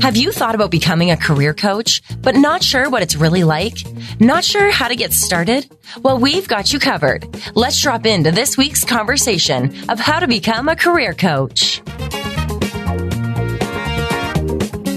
Have you thought about becoming a career coach, but not sure what it's really like? Not sure how to get started? Well, we've got you covered. Let's drop into this week's conversation of how to become a career coach.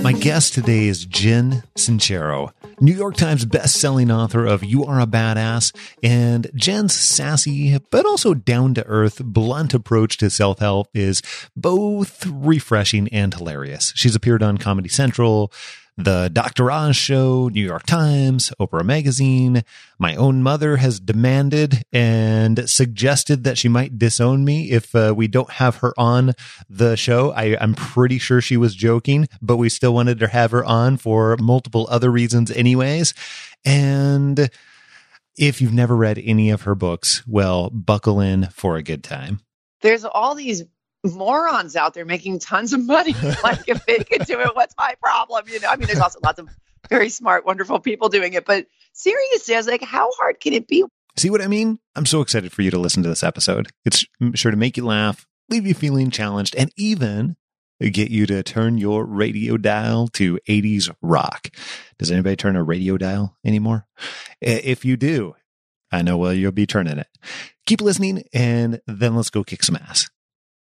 My guest today is Jen Sincero, New York Times best-selling author of You Are a Badass, and Jen's sassy but also down-to-earth, blunt approach to self-help is both refreshing and hilarious. She's appeared on Comedy Central, the Dr. Oz Show, New York Times, Oprah Magazine. My own mother has demanded and suggested that she might disown me if uh, we don't have her on the show. I, I'm pretty sure she was joking, but we still wanted to have her on for multiple other reasons, anyways. And if you've never read any of her books, well, buckle in for a good time. There's all these morons out there making tons of money. like if they could do it, what's my problem? You know, I mean, there's also lots of very smart, wonderful people doing it. But seriously, I was like, how hard can it be? See what I mean? I'm so excited for you to listen to this episode. It's sure to make you laugh, leave you feeling challenged, and even get you to turn your radio dial to 80s rock. Does anybody turn a radio dial anymore? If you do, I know well you'll be turning it. Keep listening and then let's go kick some ass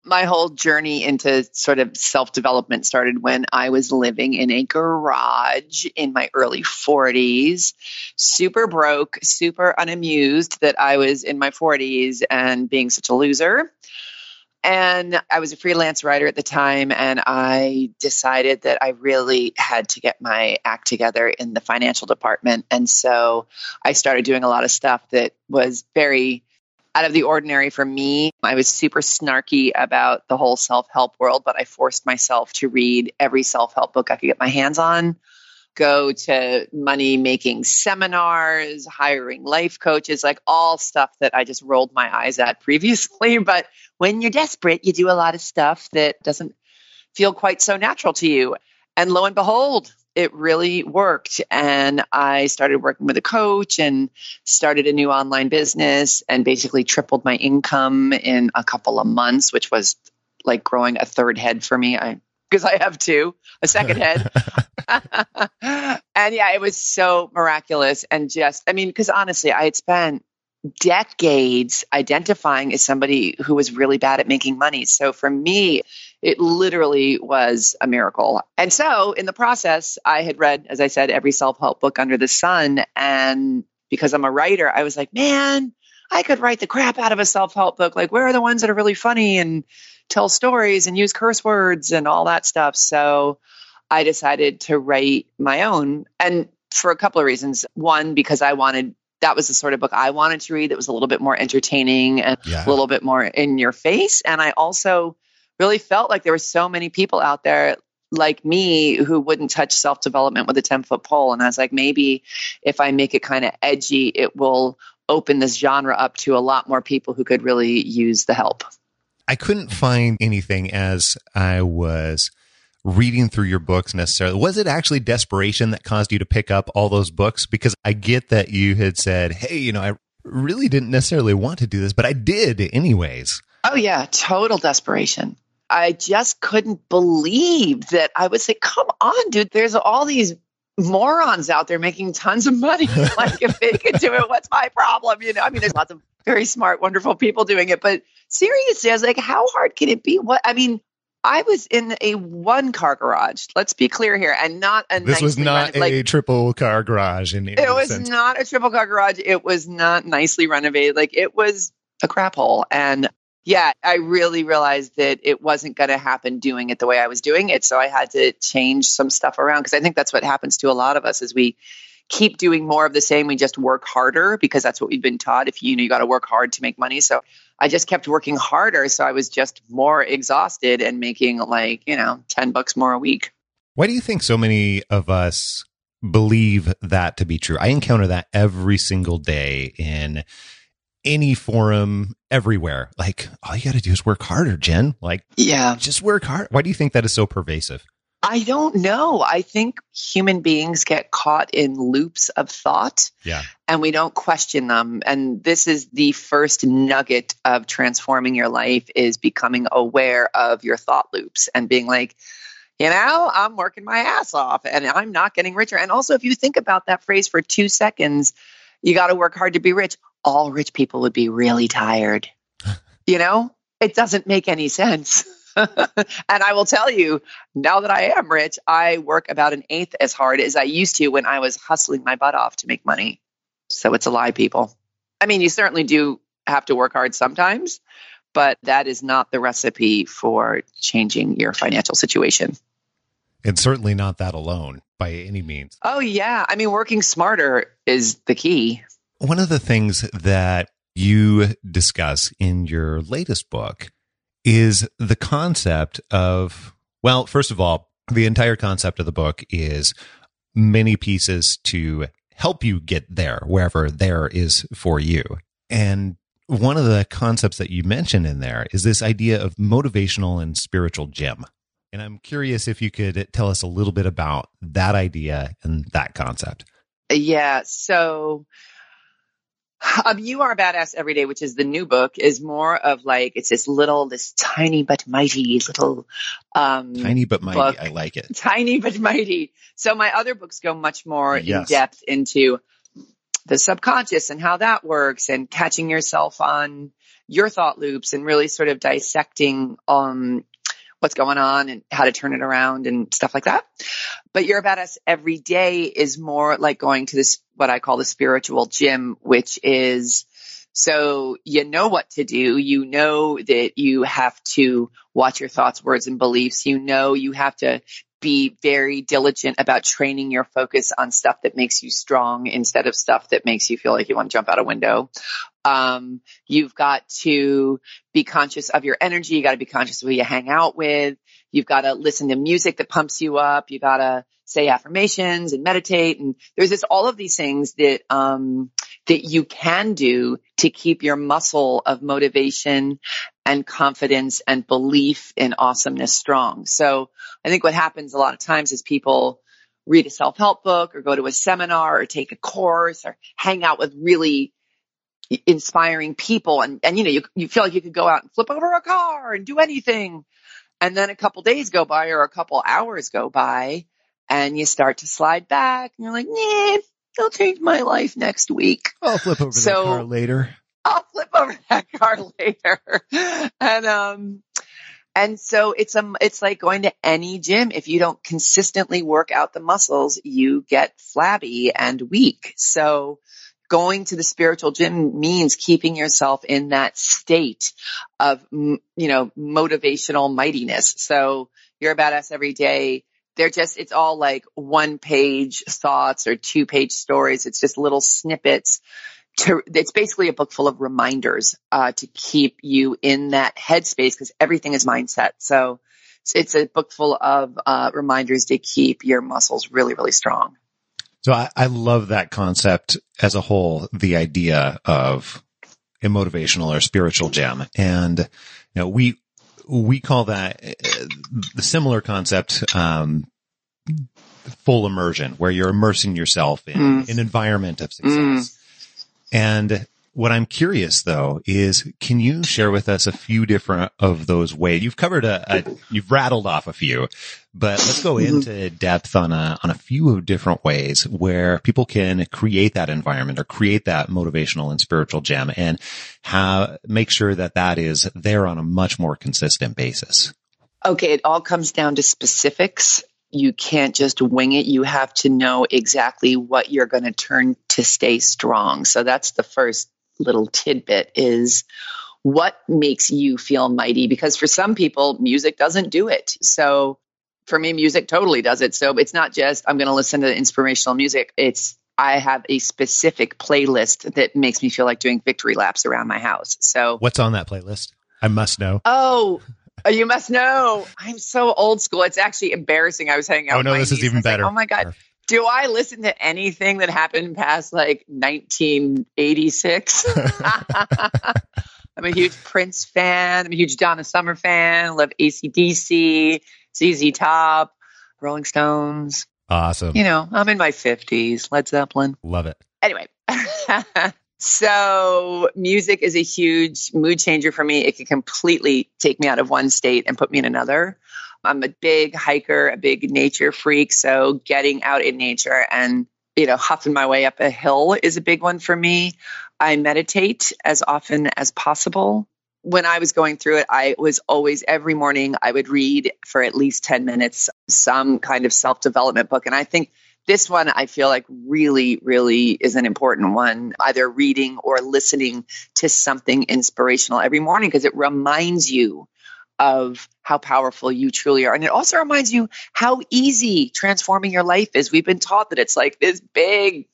my whole journey into sort of self development started when I was living in a garage in my early 40s, super broke, super unamused that I was in my 40s and being such a loser. And I was a freelance writer at the time, and I decided that I really had to get my act together in the financial department. And so I started doing a lot of stuff that was very out of the ordinary for me. I was super snarky about the whole self help world, but I forced myself to read every self help book I could get my hands on, go to money making seminars, hiring life coaches, like all stuff that I just rolled my eyes at previously. But when you're desperate, you do a lot of stuff that doesn't feel quite so natural to you. And lo and behold, it really worked. And I started working with a coach and started a new online business and basically tripled my income in a couple of months, which was like growing a third head for me. I because I have two, a second head. and yeah, it was so miraculous. And just, I mean, because honestly, I had spent decades identifying as somebody who was really bad at making money. So for me, it literally was a miracle. And so in the process, I had read, as I said, every self help book under the sun. And because I'm a writer, I was like, man, I could write the crap out of a self help book. Like, where are the ones that are really funny and tell stories and use curse words and all that stuff? So I decided to write my own. And for a couple of reasons. One, because I wanted that was the sort of book I wanted to read that was a little bit more entertaining and yeah. a little bit more in your face. And I also really felt like there were so many people out there like me who wouldn't touch self development with a 10 foot pole. And I was like, maybe if I make it kind of edgy, it will open this genre up to a lot more people who could really use the help. I couldn't find anything as I was reading through your books necessarily. Was it actually desperation that caused you to pick up all those books? Because I get that you had said, Hey, you know, I really didn't necessarily want to do this, but I did anyways. Oh, yeah, total desperation. I just couldn't believe that I would say, come on, dude, there's all these morons out there making tons of money. like, if they can do it, what's my problem? You know, I mean, there's lots of very smart, wonderful people doing it, but seriously, I was like, how hard can it be? What, I mean, I was in a one car garage. Let's be clear here, and not a. This was not a like, triple car garage. In the it was sense. not a triple car garage. It was not nicely renovated. Like it was a crap hole, and yeah, I really realized that it wasn't going to happen doing it the way I was doing it. So I had to change some stuff around because I think that's what happens to a lot of us is we keep doing more of the same. We just work harder because that's what we've been taught. If you, know you got to work hard to make money. So I just kept working harder. So I was just more exhausted and making like, you know, 10 bucks more a week. Why do you think so many of us believe that to be true? I encounter that every single day in any forum everywhere. Like, all you got to do is work harder, Jen. Like, yeah, just work hard. Why do you think that is so pervasive? I don't know. I think human beings get caught in loops of thought. Yeah. And we don't question them. And this is the first nugget of transforming your life is becoming aware of your thought loops and being like, you know, I'm working my ass off and I'm not getting richer. And also, if you think about that phrase for two seconds, you got to work hard to be rich. All rich people would be really tired. you know, it doesn't make any sense. and I will tell you, now that I am rich, I work about an eighth as hard as I used to when I was hustling my butt off to make money. So it's a lie, people. I mean, you certainly do have to work hard sometimes, but that is not the recipe for changing your financial situation. And certainly not that alone by any means. Oh, yeah. I mean, working smarter is the key. One of the things that you discuss in your latest book is the concept of, well, first of all, the entire concept of the book is many pieces to help you get there, wherever there is for you. And one of the concepts that you mentioned in there is this idea of motivational and spiritual gym. And I'm curious if you could tell us a little bit about that idea and that concept. Yeah. So, um, you are a badass every day, which is the new book, is more of like it's this little, this tiny but mighty little, um, tiny but mighty. book. I like it. Tiny but mighty. So my other books go much more in depth into the subconscious and how that works, and catching yourself on your thought loops, and really sort of dissecting um what's going on and how to turn it around and stuff like that. But You're a Badass Every Day is more like going to this, what I call the spiritual gym, which is so you know what to do. You know that you have to watch your thoughts, words, and beliefs. You know you have to be very diligent about training your focus on stuff that makes you strong instead of stuff that makes you feel like you want to jump out a window. Um, you've got to be conscious of your energy. You got to be conscious of who you hang out with. You've got to listen to music that pumps you up. You got to say affirmations and meditate. And there's just all of these things that, um, that you can do to keep your muscle of motivation and confidence and belief in awesomeness strong. So I think what happens a lot of times is people read a self-help book or go to a seminar or take a course or hang out with really inspiring people and, and you know, you, you feel like you could go out and flip over a car and do anything. And then a couple days go by or a couple hours go by and you start to slide back and you're like, nah, it'll change my life next week. I'll flip over So- that car later. I'll flip over that car later. and um and so it's um it's like going to any gym. If you don't consistently work out the muscles, you get flabby and weak. So going to the spiritual gym means keeping yourself in that state of you know motivational mightiness. So you're a badass every day. They're just it's all like one page thoughts or two page stories. It's just little snippets to, it's basically a book full of reminders uh, to keep you in that headspace because everything is mindset. So it's, it's a book full of uh, reminders to keep your muscles really, really strong. So I, I love that concept as a whole, the idea of a motivational or spiritual gem. And, you know, we, we call that uh, the similar concept, um, full immersion where you're immersing yourself in Mm. an environment of success. And what I'm curious though is can you share with us a few different of those ways? You've covered a, a you've rattled off a few, but let's go mm-hmm. into depth on a on a few of different ways where people can create that environment or create that motivational and spiritual gem and how make sure that that is there on a much more consistent basis. Okay, it all comes down to specifics. You can't just wing it. You have to know exactly what you're going to turn to stay strong. So that's the first little tidbit is what makes you feel mighty? Because for some people, music doesn't do it. So for me, music totally does it. So it's not just I'm going to listen to inspirational music. It's I have a specific playlist that makes me feel like doing victory laps around my house. So What's on that playlist? I must know. Oh, Oh, you must know. I'm so old school. It's actually embarrassing. I was hanging oh, out. Oh no, this is even I was like, better. oh my god, do I listen to anything that happened past like 1986? I'm a huge Prince fan. I'm a huge Donna Summer fan. Love ACDC, ZZ Top. Rolling Stones. Awesome. You know, I'm in my 50s, Led Zeppelin. Love it. Anyway. so, music is a huge mood changer for me. It can completely take me out of one state and put me in another. I'm a big hiker, a big nature freak. So, getting out in nature and, you know, huffing my way up a hill is a big one for me. I meditate as often as possible. When I was going through it, I was always every morning I would read for at least 10 minutes some kind of self development book. And I think this one I feel like really, really is an important one, either reading or listening to something inspirational every morning because it reminds you of how powerful you truly are. And it also reminds you how easy transforming your life is. We've been taught that it's like this big,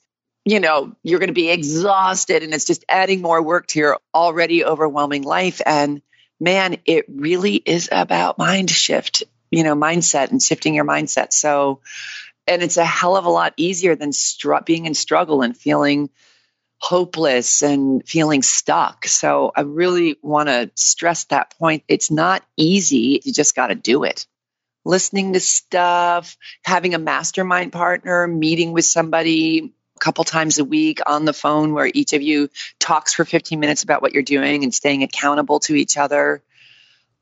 you know, you're going to be exhausted and it's just adding more work to your already overwhelming life. And man, it really is about mind shift, you know, mindset and shifting your mindset. So, and it's a hell of a lot easier than str- being in struggle and feeling hopeless and feeling stuck. So I really want to stress that point. It's not easy. You just got to do it. Listening to stuff, having a mastermind partner, meeting with somebody a couple times a week on the phone where each of you talks for 15 minutes about what you're doing and staying accountable to each other.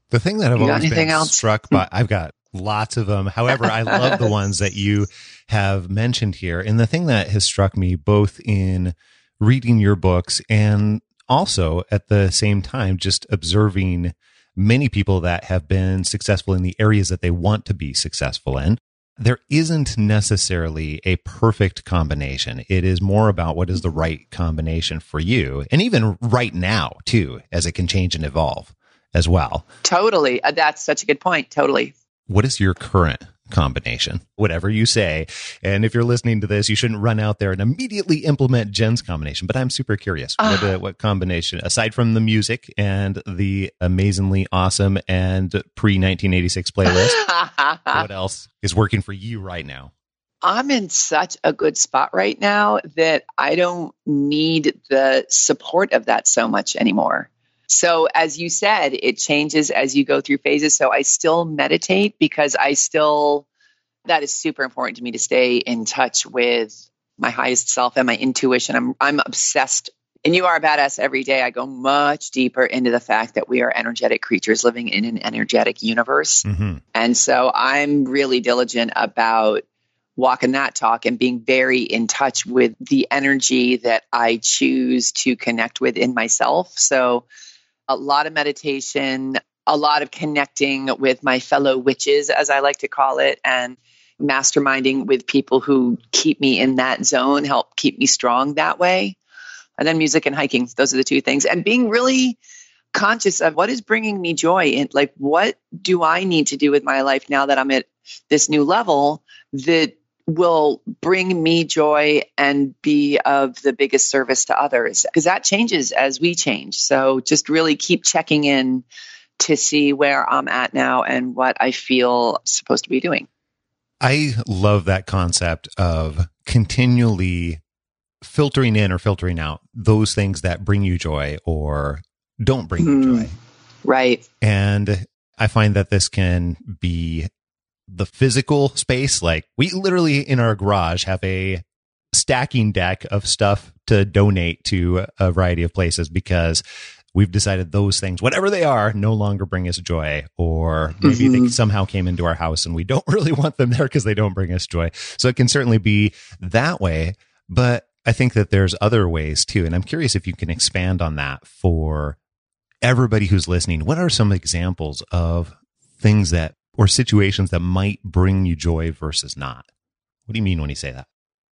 The thing that I've always been else? struck by, I've got lots of them. However, I love the ones that you have mentioned here. And the thing that has struck me both in reading your books and also at the same time just observing many people that have been successful in the areas that they want to be successful in. There isn't necessarily a perfect combination. It is more about what is the right combination for you. And even right now, too, as it can change and evolve as well. Totally. Uh, that's such a good point. Totally. What is your current combination, whatever you say. And if you're listening to this, you shouldn't run out there and immediately implement Jen's combination. But I'm super curious. Uh, what, uh, what combination, aside from the music and the amazingly awesome and pre 1986 playlist, what else is working for you right now? I'm in such a good spot right now that I don't need the support of that so much anymore. So, as you said, it changes as you go through phases. So, I still meditate because I still, that is super important to me to stay in touch with my highest self and my intuition. I'm, I'm obsessed. And you are a badass every day. I go much deeper into the fact that we are energetic creatures living in an energetic universe. Mm-hmm. And so I'm really diligent about walking that talk and being very in touch with the energy that I choose to connect with in myself. So a lot of meditation, a lot of connecting with my fellow witches, as I like to call it, and masterminding with people who keep me in that zone, help keep me strong that way. And then music and hiking. Those are the two things. And being really conscious of what is bringing me joy and like what do I need to do with my life now that I'm at this new level that will bring me joy and be of the biggest service to others because that changes as we change. So just really keep checking in to see where I'm at now and what I feel supposed to be doing. I love that concept of continually filtering in or filtering out those things that bring you joy or don't bring mm, you mm-hmm. joy. Right. And I find that this can be the physical space. Like we literally in our garage have a stacking deck of stuff to donate to a variety of places because we've decided those things, whatever they are, no longer bring us joy, or maybe mm-hmm. they somehow came into our house and we don't really want them there because they don't bring us joy. So it can certainly be that way. But I think that there's other ways too. And I'm curious if you can expand on that for everybody who's listening. What are some examples of things that or situations that might bring you joy versus not? What do you mean when you say that?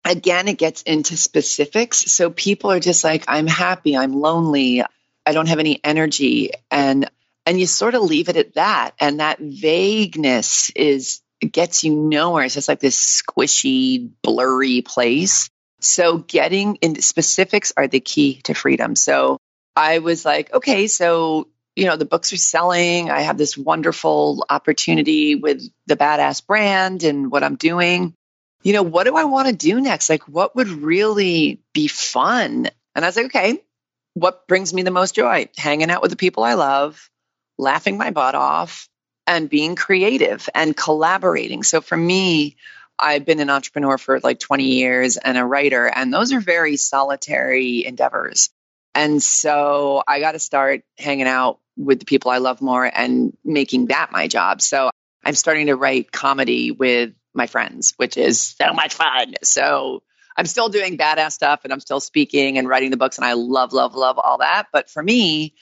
Again, it gets into specifics. So people are just like, I'm happy, I'm lonely, I don't have any energy. And and you sort of leave it at that. And that vagueness is gets you nowhere. It's just like this squishy, blurry place. So getting into specifics are the key to freedom. So I was like, okay, so you know, the books are selling. I have this wonderful opportunity with the badass brand and what I'm doing. You know, what do I want to do next? Like, what would really be fun? And I was like, okay, what brings me the most joy? Hanging out with the people I love, laughing my butt off, and being creative and collaborating. So for me, I've been an entrepreneur for like 20 years and a writer, and those are very solitary endeavors. And so I got to start hanging out with the people I love more and making that my job. So I'm starting to write comedy with my friends, which is so much fun. So I'm still doing badass stuff and I'm still speaking and writing the books, and I love, love, love all that. But for me,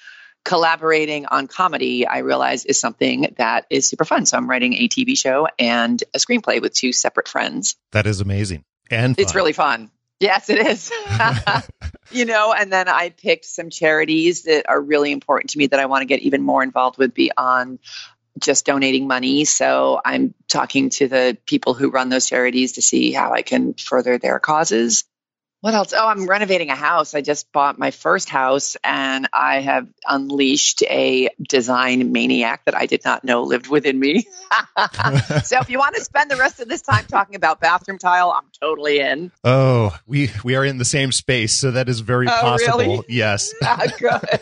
collaborating on comedy, I realize is something that is super fun. So I'm writing a TV show and a screenplay with two separate friends. That is amazing. And fun. it's really fun. Yes, it is. you know, and then I picked some charities that are really important to me that I want to get even more involved with beyond just donating money. So I'm talking to the people who run those charities to see how I can further their causes what else? Oh, I'm renovating a house. I just bought my first house and I have unleashed a design maniac that I did not know lived within me. so if you want to spend the rest of this time talking about bathroom tile, I'm totally in. Oh, we we are in the same space, so that is very oh, possible. Really? Yes. Good.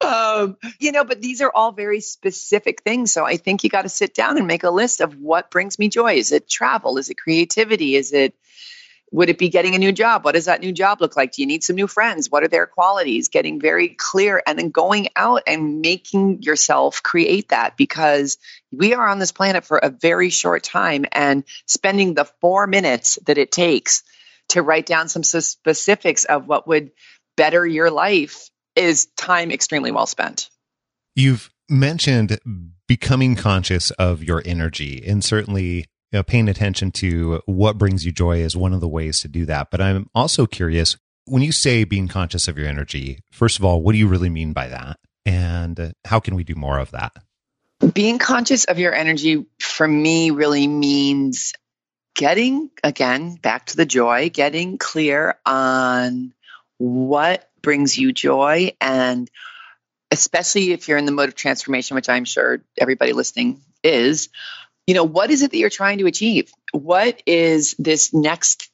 um, you know, but these are all very specific things. So I think you got to sit down and make a list of what brings me joy. Is it travel? Is it creativity? Is it would it be getting a new job? What does that new job look like? Do you need some new friends? What are their qualities? Getting very clear and then going out and making yourself create that because we are on this planet for a very short time and spending the four minutes that it takes to write down some specifics of what would better your life is time extremely well spent. You've mentioned becoming conscious of your energy and certainly you know, paying attention to what brings you joy is one of the ways to do that. But I'm also curious when you say being conscious of your energy, first of all, what do you really mean by that? And how can we do more of that? Being conscious of your energy for me really means getting, again, back to the joy, getting clear on what brings you joy and especially if you're in the mode of transformation, which I'm sure everybody listening is, you know, what is it that you're trying to achieve? What is this next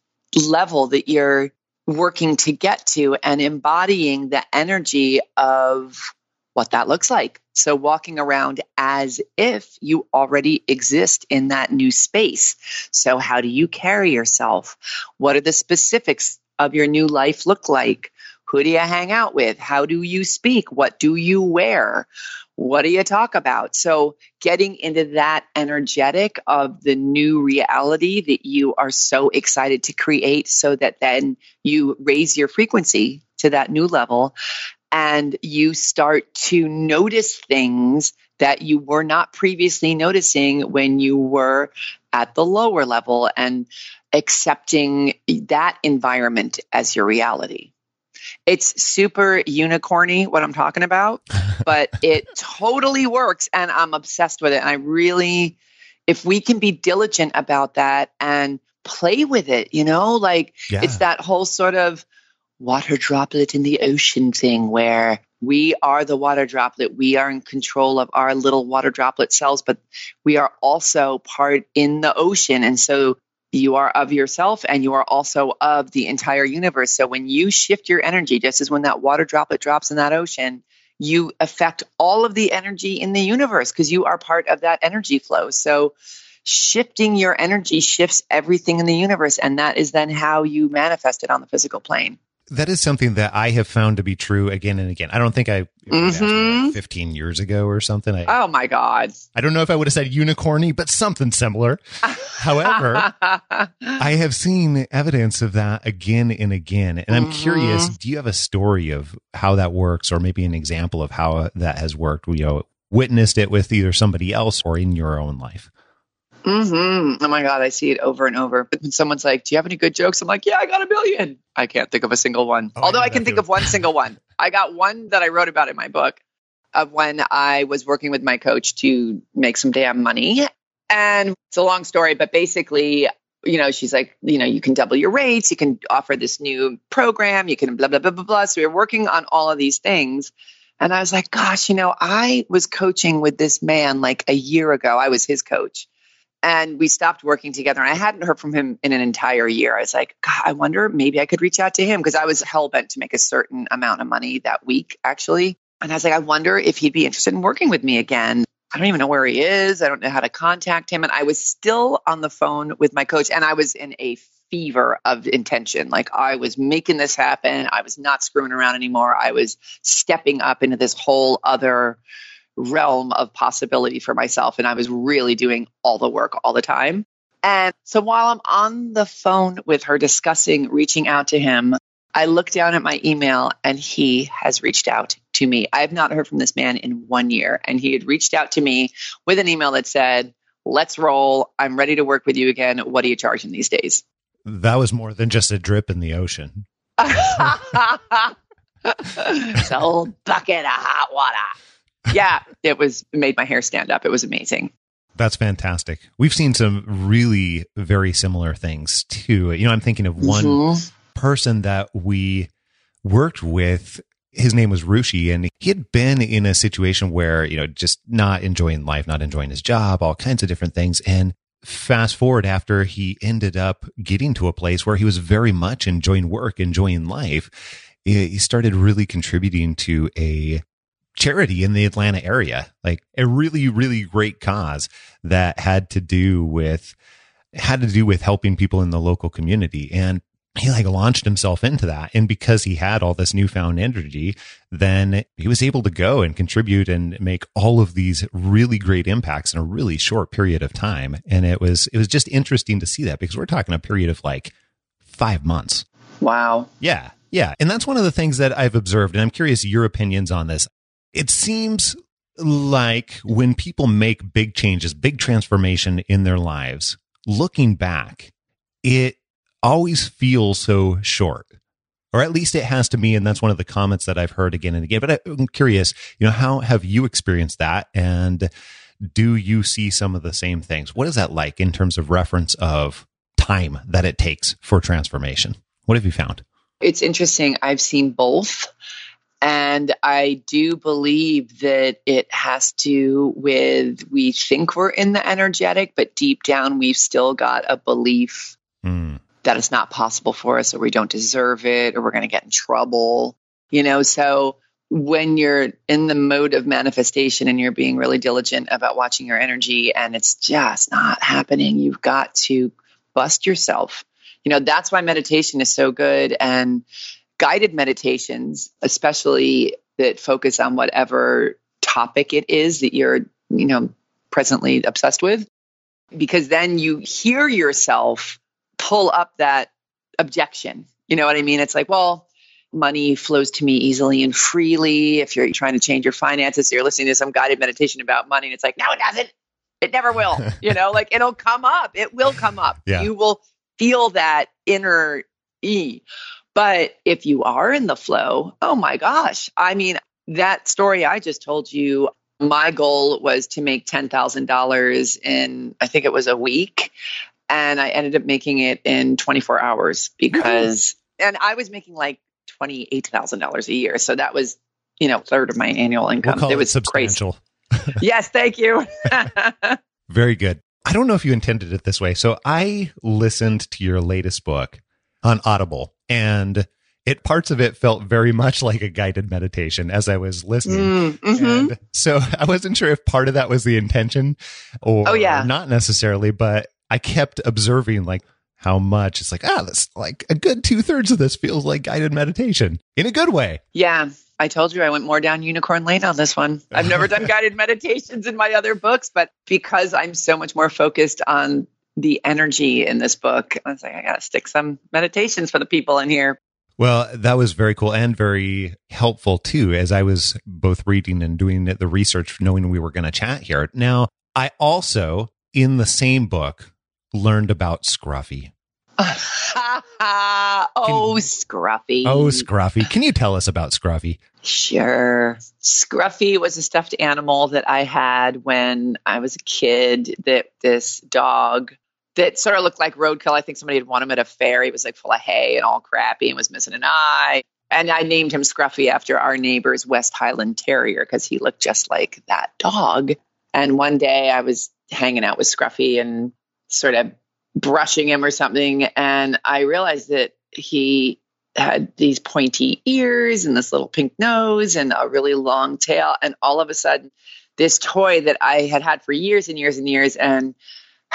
level that you're working to get to and embodying the energy of what that looks like? So, walking around as if you already exist in that new space. So, how do you carry yourself? What are the specifics of your new life look like? Who do you hang out with? How do you speak? What do you wear? what do you talk about? So, getting into that energetic of the new reality that you are so excited to create so that then you raise your frequency to that new level and you start to notice things that you were not previously noticing when you were at the lower level and accepting that environment as your reality. It's super unicorny what I'm talking about, but it totally works and I'm obsessed with it. And I really, if we can be diligent about that and play with it, you know, like yeah. it's that whole sort of water droplet in the ocean thing where we are the water droplet. We are in control of our little water droplet cells, but we are also part in the ocean. And so you are of yourself and you are also of the entire universe. So when you shift your energy, just as when that water droplet drops in that ocean, you affect all of the energy in the universe because you are part of that energy flow. So shifting your energy shifts everything in the universe. And that is then how you manifest it on the physical plane that is something that I have found to be true again and again. I don't think I mm-hmm. 15 years ago or something. I, oh my God. I don't know if I would have said unicorny, but something similar. However, I have seen evidence of that again and again. And I'm mm-hmm. curious, do you have a story of how that works or maybe an example of how that has worked? You know, witnessed it with either somebody else or in your own life? Mm-hmm. Oh my God, I see it over and over. But when someone's like, Do you have any good jokes? I'm like, Yeah, I got a million. I can't think of a single one. Oh, Although I, I can think of one single one. I got one that I wrote about in my book of when I was working with my coach to make some damn money. And it's a long story, but basically, you know, she's like, you know, you can double your rates, you can offer this new program, you can blah, blah, blah, blah, blah. So we were working on all of these things. And I was like, gosh, you know, I was coaching with this man like a year ago. I was his coach and we stopped working together and i hadn't heard from him in an entire year i was like god i wonder maybe i could reach out to him because i was hell-bent to make a certain amount of money that week actually And I was like, I wonder if he'd be interested in working with me again. I don't even know where he is. I don't know how to contact him. And I was still on the phone with my coach and I was in a fever of intention. Like I was making this happen. I was not screwing around anymore. I was stepping up into this whole other realm of possibility for myself. And I was really doing all the work all the time. And so while I'm on the phone with her discussing reaching out to him, I look down at my email and he has reached out to me. I have not heard from this man in one year. And he had reached out to me with an email that said, Let's roll. I'm ready to work with you again. What are you charging these days? That was more than just a drip in the ocean. so whole bucket of hot water. Yeah, it was it made my hair stand up. It was amazing. That's fantastic. We've seen some really very similar things too. You know, I'm thinking of one mm-hmm. person that we worked with. His name was Rushi, and he had been in a situation where, you know, just not enjoying life, not enjoying his job, all kinds of different things. And fast forward after he ended up getting to a place where he was very much enjoying work, enjoying life, he started really contributing to a charity in the Atlanta area, like a really, really great cause that had to do with had to do with helping people in the local community. And he like launched himself into that. And because he had all this newfound energy, then he was able to go and contribute and make all of these really great impacts in a really short period of time. And it was, it was just interesting to see that because we're talking a period of like five months. Wow. Yeah. Yeah. And that's one of the things that I've observed. And I'm curious your opinions on this. It seems like when people make big changes, big transformation in their lives, looking back, it always feels so short. Or at least it has to me. And that's one of the comments that I've heard again and again. But I'm curious, you know, how have you experienced that? And do you see some of the same things? What is that like in terms of reference of time that it takes for transformation? What have you found? It's interesting. I've seen both. And I do believe that it has to with we think we're in the energetic, but deep down we've still got a belief mm. that it's not possible for us or we don't deserve it or we're going to get in trouble. You know, so when you're in the mode of manifestation and you're being really diligent about watching your energy and it's just not happening, you've got to bust yourself. You know, that's why meditation is so good and guided meditations, especially that focus on whatever topic it is that you're, you know, presently obsessed with, because then you hear yourself pull up that objection. You know what I mean? It's like, well, money flows to me easily and freely. If you're trying to change your finances, so you're listening to some guided meditation about money, and it's like, no, it doesn't. It never will. you know, like it'll come up. It will come up. Yeah. You will feel that inner E. But if you are in the flow, oh my gosh. I mean, that story I just told you, my goal was to make $10,000 in, I think it was a week. And I ended up making it in 24 hours because, and I was making like $28,000 a year. So that was, you know, third of my annual income. We'll it was it substantial. yes, thank you. Very good. I don't know if you intended it this way. So I listened to your latest book on Audible and it parts of it felt very much like a guided meditation as I was listening. Mm, mm-hmm. And so I wasn't sure if part of that was the intention or oh, yeah. not necessarily, but I kept observing like how much it's like, ah, this like a good two thirds of this feels like guided meditation in a good way. Yeah. I told you I went more down unicorn lane on this one. I've never done guided meditations in my other books, but because I'm so much more focused on the energy in this book. I was like, I got to stick some meditations for the people in here. Well, that was very cool and very helpful too, as I was both reading and doing the research, knowing we were going to chat here. Now, I also, in the same book, learned about Scruffy. oh, Scruffy. Oh, Scruffy. Can you tell us about Scruffy? Sure. Scruffy was a stuffed animal that I had when I was a kid that this dog that sort of looked like roadkill. I think somebody had won him at a fair. He was like full of hay and all crappy and was missing an eye. And I named him Scruffy after our neighbor's West Highland Terrier because he looked just like that dog. And one day I was hanging out with Scruffy and sort of brushing him or something. And I realized that he had these pointy ears and this little pink nose and a really long tail. And all of a sudden, this toy that I had had for years and years and years and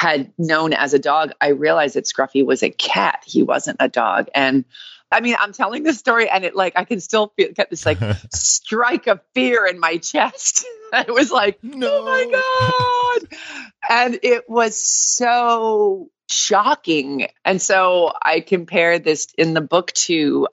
had known as a dog, I realized that Scruffy was a cat. He wasn't a dog. And I mean, I'm telling this story and it like, I can still feel get this like strike of fear in my chest. it was like, no. oh my God. and it was so shocking. And so I compared this in the book to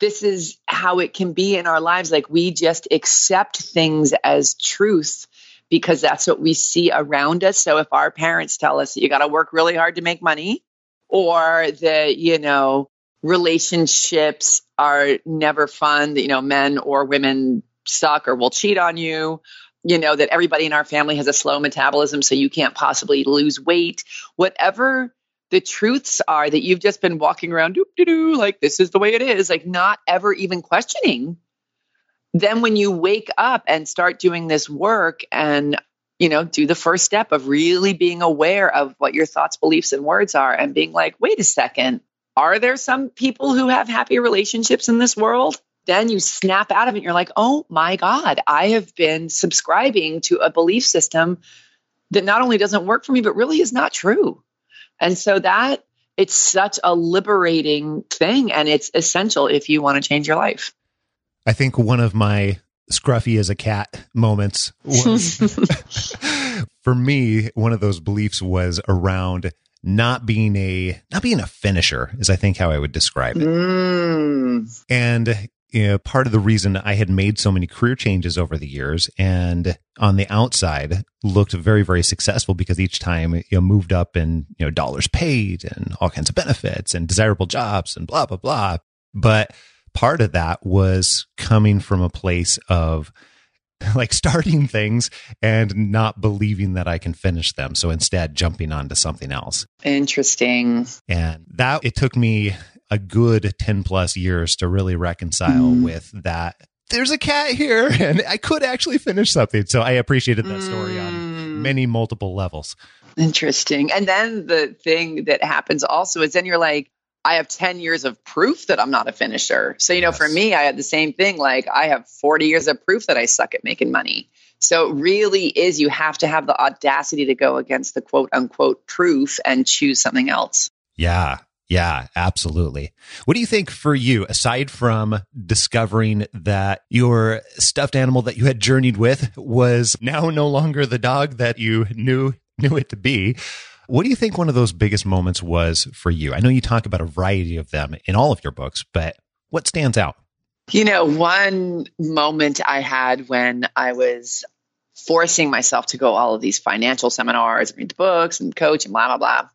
this is how it can be in our lives. Like we just accept things as truth because that's what we see around us. So if our parents tell us that you got to work really hard to make money, or that, you know, relationships are never fun, that, you know, men or women suck or will cheat on you, you know, that everybody in our family has a slow metabolism, so you can't possibly lose weight, whatever the truths are that you've just been walking around doo doo doo like this is the way it is like not ever even questioning then when you wake up and start doing this work and you know do the first step of really being aware of what your thoughts beliefs and words are and being like wait a second are there some people who have happy relationships in this world? Then you snap out of it you're like oh my god i have been subscribing to a belief system that not only doesn't work for me but really is not true. And so that it's such a liberating thing and it's essential if you want to change your life I think one of my scruffy as a cat moments was for me one of those beliefs was around not being a not being a finisher is i think how i would describe it mm. and you know, part of the reason i had made so many career changes over the years and on the outside looked very very successful because each time you know moved up in you know dollars paid and all kinds of benefits and desirable jobs and blah blah blah but part of that was coming from a place of like starting things and not believing that I can finish them. So instead, jumping onto something else. Interesting. And that it took me a good 10 plus years to really reconcile mm. with that. There's a cat here and I could actually finish something. So I appreciated that story mm. on many multiple levels. Interesting. And then the thing that happens also is then you're like, I have 10 years of proof that I'm not a finisher. So, you know, yes. for me, I had the same thing. Like, I have 40 years of proof that I suck at making money. So, it really is you have to have the audacity to go against the quote unquote proof and choose something else. Yeah. Yeah, absolutely. What do you think for you, aside from discovering that your stuffed animal that you had journeyed with was now no longer the dog that you knew knew it to be? What do you think one of those biggest moments was for you? I know you talk about a variety of them in all of your books, but what stands out? You know, one moment I had when I was forcing myself to go all of these financial seminars, read the books and coach and blah, blah, blah,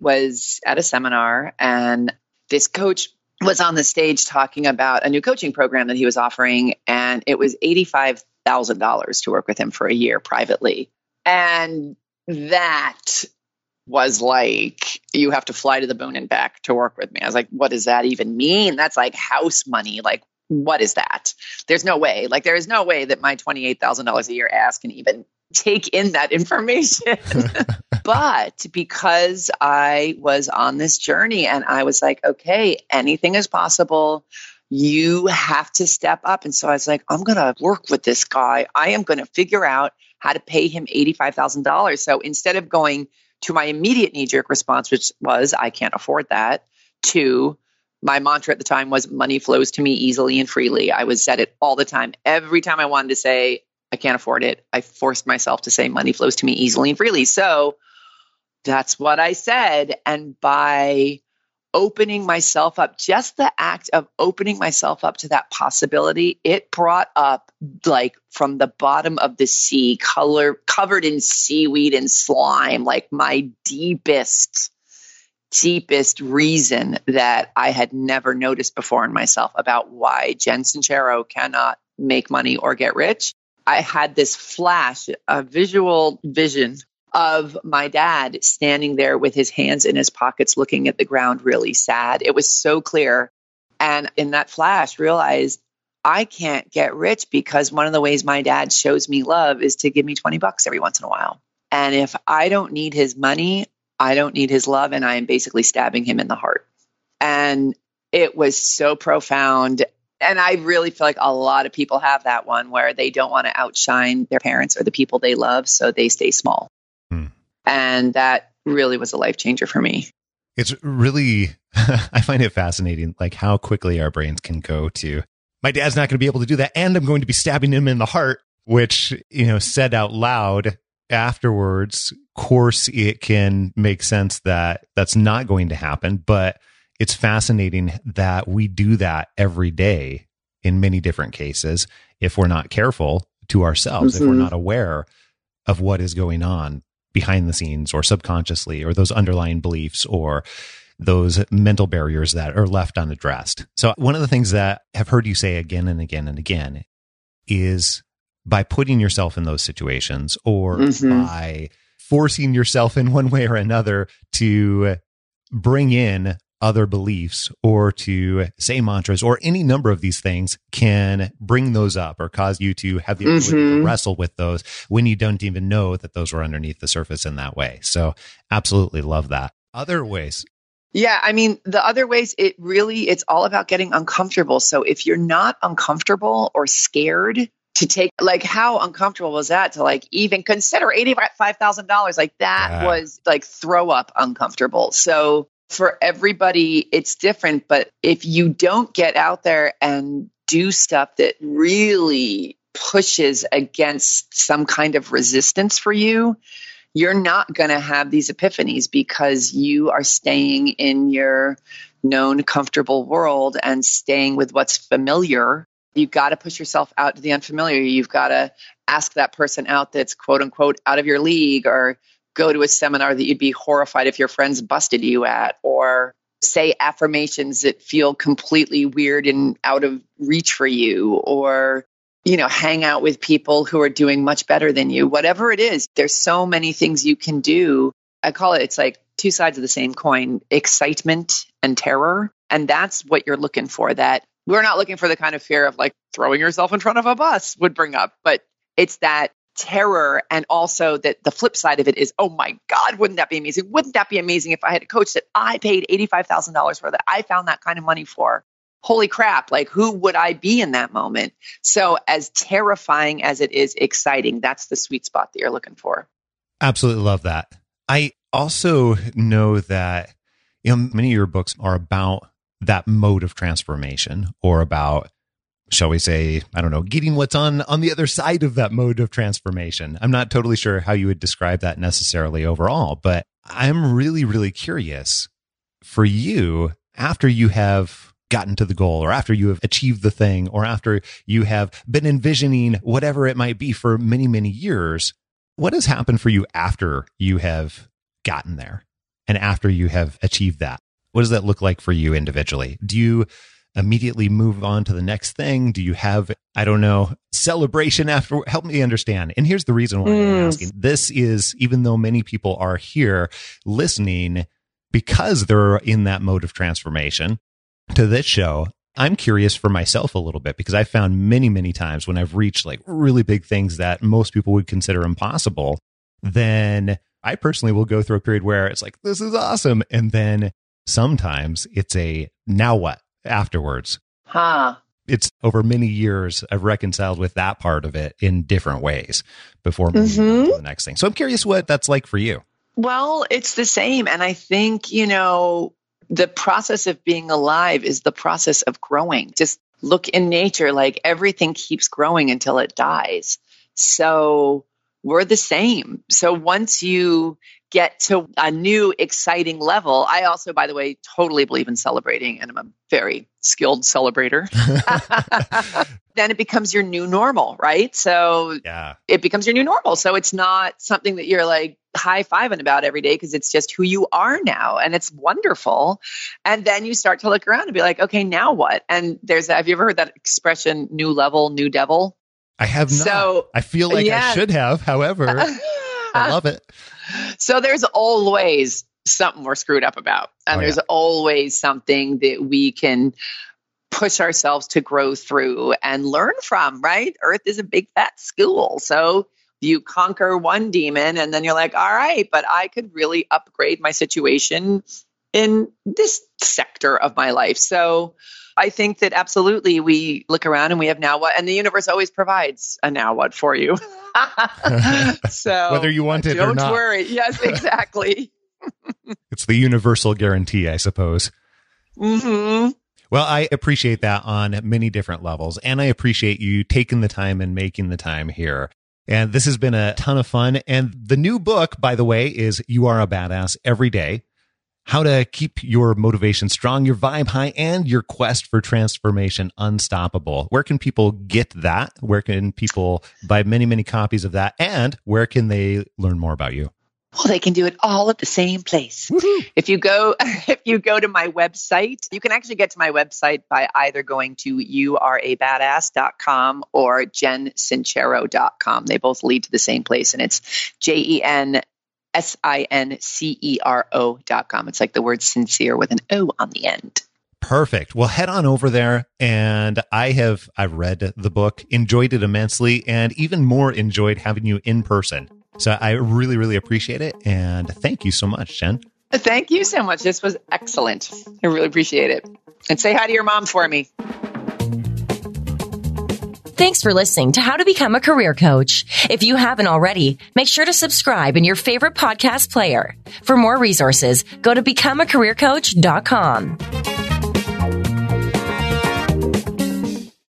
was at a seminar. And this coach was on the stage talking about a new coaching program that he was offering. And it was $85,000 to work with him for a year privately. And that was like, you have to fly to the moon and back to work with me. I was like, what does that even mean? That's like house money. Like, what is that? There's no way. Like, there is no way that my $28,000 a year ass can even take in that information. but because I was on this journey and I was like, okay, anything is possible. You have to step up. And so I was like, I'm going to work with this guy. I am going to figure out how to pay him $85,000. So instead of going to my immediate knee jerk response, which was, I can't afford that, to my mantra at the time was money flows to me easily and freely. I was said it all the time. Every time I wanted to say, I can't afford it, I forced myself to say money flows to me easily and freely. So that's what I said. And by opening myself up, just the act of opening myself up to that possibility, it brought up like from the bottom of the sea, color covered in seaweed and slime, like my deepest, deepest reason that I had never noticed before in myself about why Jen Sincero cannot make money or get rich. I had this flash, a visual vision of my dad standing there with his hands in his pockets, looking at the ground, really sad. It was so clear. And in that flash, realized I can't get rich because one of the ways my dad shows me love is to give me 20 bucks every once in a while. And if I don't need his money, I don't need his love. And I am basically stabbing him in the heart. And it was so profound. And I really feel like a lot of people have that one where they don't want to outshine their parents or the people they love, so they stay small. And that really was a life changer for me. It's really, I find it fascinating, like how quickly our brains can go to, my dad's not going to be able to do that. And I'm going to be stabbing him in the heart, which, you know, said out loud afterwards, course, it can make sense that that's not going to happen. But it's fascinating that we do that every day in many different cases if we're not careful to ourselves, mm-hmm. if we're mm-hmm. not aware of what is going on behind the scenes or subconsciously or those underlying beliefs or those mental barriers that are left unaddressed. So one of the things that I've heard you say again and again and again is by putting yourself in those situations or mm-hmm. by forcing yourself in one way or another to bring in other beliefs or to say mantras or any number of these things can bring those up or cause you to have the ability mm-hmm. to wrestle with those when you don't even know that those were underneath the surface in that way. So absolutely love that. Other ways. Yeah, I mean, the other ways it really it's all about getting uncomfortable. So if you're not uncomfortable or scared to take like how uncomfortable was that to like even consider $85,000 like that yeah. was like throw up uncomfortable. So for everybody, it's different. But if you don't get out there and do stuff that really pushes against some kind of resistance for you, you're not going to have these epiphanies because you are staying in your known comfortable world and staying with what's familiar. You've got to push yourself out to the unfamiliar. You've got to ask that person out that's quote unquote out of your league or go to a seminar that you'd be horrified if your friends busted you at, or say affirmations that feel completely weird and out of reach for you, or you know, hang out with people who are doing much better than you. Whatever it is, there's so many things you can do. I call it it's like two sides of the same coin, excitement and terror. And that's what you're looking for. That we're not looking for the kind of fear of like throwing yourself in front of a bus would bring up, but it's that terror and also that the flip side of it is oh my god wouldn't that be amazing? Wouldn't that be amazing if i had a coach that i paid $85000 for that i found that kind of money for? Holy crap like who would i be in that moment? So as terrifying as it is exciting that's the sweet spot that you're looking for. Absolutely love that. I also know that you know many of your books are about that mode of transformation or about shall we say, I don't know, getting what's on on the other side of that mode of transformation. I'm not totally sure how you would describe that necessarily overall, but I'm really really curious for you after you have gotten to the goal or after you have achieved the thing or after you have been envisioning whatever it might be for many many years, what has happened for you after you have gotten there and after you have achieved that? What does that look like for you individually? Do you immediately move on to the next thing? Do you have, I don't know, celebration after? Help me understand. And here's the reason why mm. I'm asking. This is, even though many people are here listening because they're in that mode of transformation to this show, I'm curious for myself a little bit because I found many, many times when I've reached like really big things that most people would consider impossible, then I personally will go through a period where it's like, this is awesome. And then sometimes it's a now what? Afterwards. Huh. It's over many years I've reconciled with that part of it in different ways before moving mm-hmm. to the next thing. So I'm curious what that's like for you. Well, it's the same. And I think, you know, the process of being alive is the process of growing. Just look in nature, like everything keeps growing until it dies. So we're the same. So once you get to a new exciting level. I also, by the way, totally believe in celebrating and I'm a very skilled celebrator. then it becomes your new normal, right? So yeah. it becomes your new normal. So it's not something that you're like high fiving about every day because it's just who you are now and it's wonderful. And then you start to look around and be like, okay, now what? And there's, have you ever heard that expression, new level, new devil? I have not. So, I feel like yeah. I should have. However, I love it. So there's always something we're screwed up about. And oh, there's yeah. always something that we can push ourselves to grow through and learn from, right? Earth is a big fat school. So you conquer one demon and then you're like, all right, but I could really upgrade my situation in this sector of my life. So I think that absolutely we look around and we have now what, and the universe always provides a now what for you. so whether you want it or not. Don't worry. Yes, exactly. it's the universal guarantee, I suppose. hmm Well, I appreciate that on many different levels, and I appreciate you taking the time and making the time here. And this has been a ton of fun. And the new book, by the way, is You Are a Badass Every Day how to keep your motivation strong, your vibe high, and your quest for transformation unstoppable. Where can people get that? Where can people buy many, many copies of that? And where can they learn more about you? Well, they can do it all at the same place. Woo-hoo. If you go if you go to my website, you can actually get to my website by either going to youareabadass.com or jensincero.com. They both lead to the same place and it's J E N S I N C E R O dot com. It's like the word sincere with an O on the end. Perfect. Well, head on over there. And I have, I've read the book, enjoyed it immensely, and even more enjoyed having you in person. So I really, really appreciate it. And thank you so much, Jen. Thank you so much. This was excellent. I really appreciate it. And say hi to your mom for me. Thanks for listening to How to Become a Career Coach. If you haven't already, make sure to subscribe in your favorite podcast player. For more resources, go to becomeacareercoach.com.